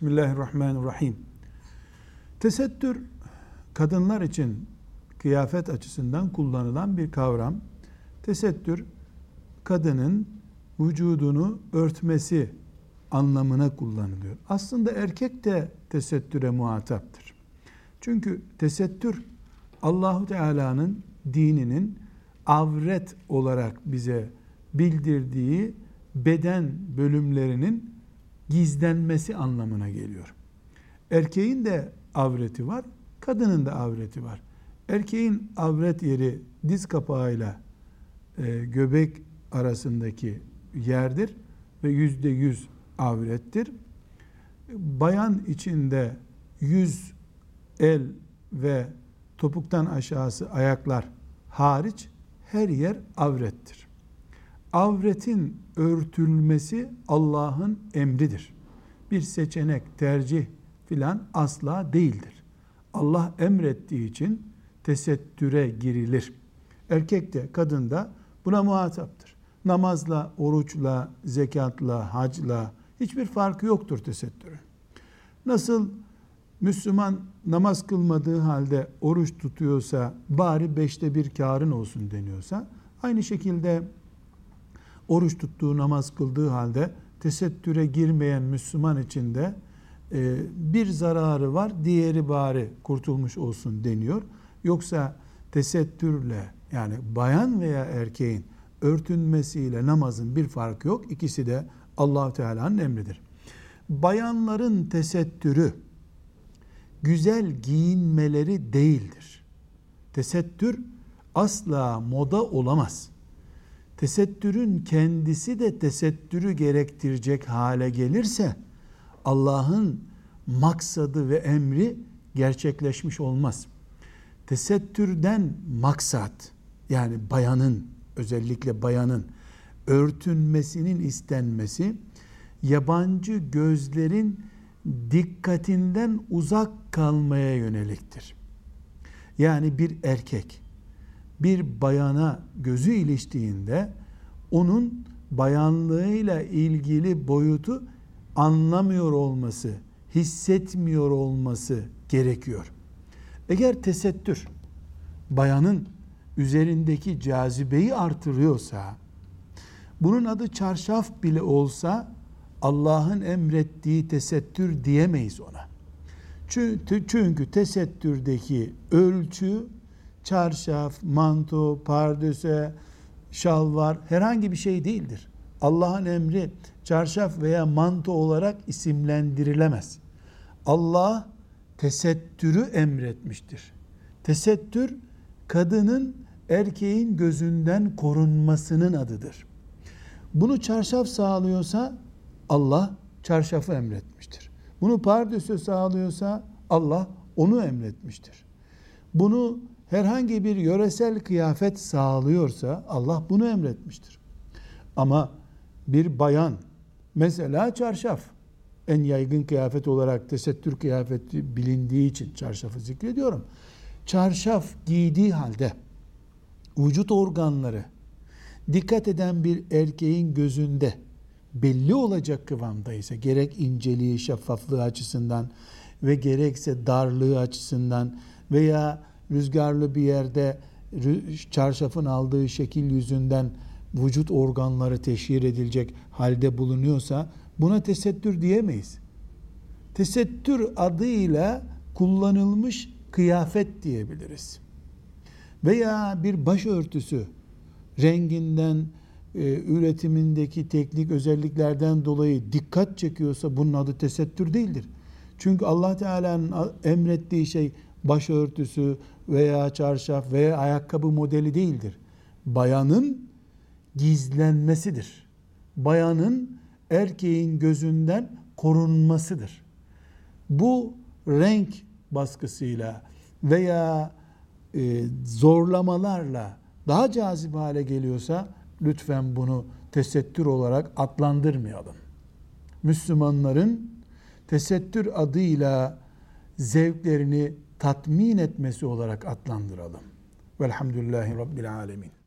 Bismillahirrahmanirrahim. Tesettür kadınlar için kıyafet açısından kullanılan bir kavram. Tesettür kadının vücudunu örtmesi anlamına kullanılıyor. Aslında erkek de tesettüre muhataptır. Çünkü tesettür Allahu Teala'nın dininin avret olarak bize bildirdiği beden bölümlerinin gizlenmesi anlamına geliyor. Erkeğin de avreti var, kadının da avreti var. Erkeğin avret yeri diz kapağıyla e, göbek arasındaki yerdir ve yüzde yüz avrettir. Bayan içinde yüz, el ve topuktan aşağısı ayaklar hariç her yer avrettir. Avretin örtülmesi Allah'ın emridir. Bir seçenek, tercih filan asla değildir. Allah emrettiği için tesettüre girilir. Erkek de kadın da buna muhataptır. Namazla, oruçla, zekatla, hacla hiçbir farkı yoktur tesettürün. Nasıl Müslüman namaz kılmadığı halde oruç tutuyorsa bari beşte bir karın olsun deniyorsa aynı şekilde oruç tuttuğu namaz kıldığı halde tesettüre girmeyen Müslüman için de e, bir zararı var diğeri bari kurtulmuş olsun deniyor. Yoksa tesettürle yani bayan veya erkeğin örtünmesiyle namazın bir farkı yok. İkisi de allah Teala'nın emridir. Bayanların tesettürü güzel giyinmeleri değildir. Tesettür asla moda olamaz. Tesettürün kendisi de tesettürü gerektirecek hale gelirse Allah'ın maksadı ve emri gerçekleşmiş olmaz. Tesettürden maksat yani bayanın özellikle bayanın örtünmesinin istenmesi yabancı gözlerin dikkatinden uzak kalmaya yöneliktir. Yani bir erkek bir bayana gözü iliştiğinde onun bayanlığıyla ilgili boyutu anlamıyor olması, hissetmiyor olması gerekiyor. Eğer tesettür bayanın üzerindeki cazibeyi artırıyorsa, bunun adı çarşaf bile olsa Allah'ın emrettiği tesettür diyemeyiz ona. Çünkü, tesettürdeki ölçü çarşaf, manto, pardöse, şalvar herhangi bir şey değildir. Allah'ın emri çarşaf veya manto olarak isimlendirilemez. Allah tesettürü emretmiştir. Tesettür kadının erkeğin gözünden korunmasının adıdır. Bunu çarşaf sağlıyorsa Allah çarşafı emretmiştir. Bunu pardösü sağlıyorsa Allah onu emretmiştir. Bunu herhangi bir yöresel kıyafet sağlıyorsa Allah bunu emretmiştir. Ama bir bayan mesela çarşaf en yaygın kıyafet olarak tesettür kıyafeti bilindiği için çarşafı zikrediyorum. Çarşaf giydiği halde vücut organları dikkat eden bir erkeğin gözünde belli olacak kıvamdaysa gerek inceliği, şeffaflığı açısından ve gerekse darlığı açısından veya rüzgarlı bir yerde çarşafın aldığı şekil yüzünden vücut organları teşhir edilecek halde bulunuyorsa buna tesettür diyemeyiz. Tesettür adıyla kullanılmış kıyafet diyebiliriz. Veya bir başörtüsü renginden, e, üretimindeki teknik özelliklerden dolayı dikkat çekiyorsa bunun adı tesettür değildir. Çünkü Allah Teala'nın emrettiği şey başörtüsü veya çarşaf veya ayakkabı modeli değildir. Bayanın gizlenmesidir. Bayanın erkeğin gözünden korunmasıdır. Bu renk baskısıyla veya e, zorlamalarla daha cazip hale geliyorsa lütfen bunu tesettür olarak adlandırmayalım. Müslümanların tesettür adıyla zevklerini tatmin etmesi olarak adlandıralım. Velhamdülillahi Rabbil Alemin.